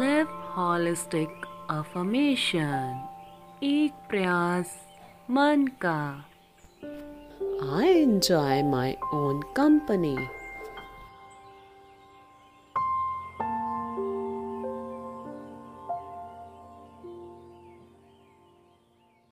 live holistic affirmation एक प्रयास मन का I enjoy my own company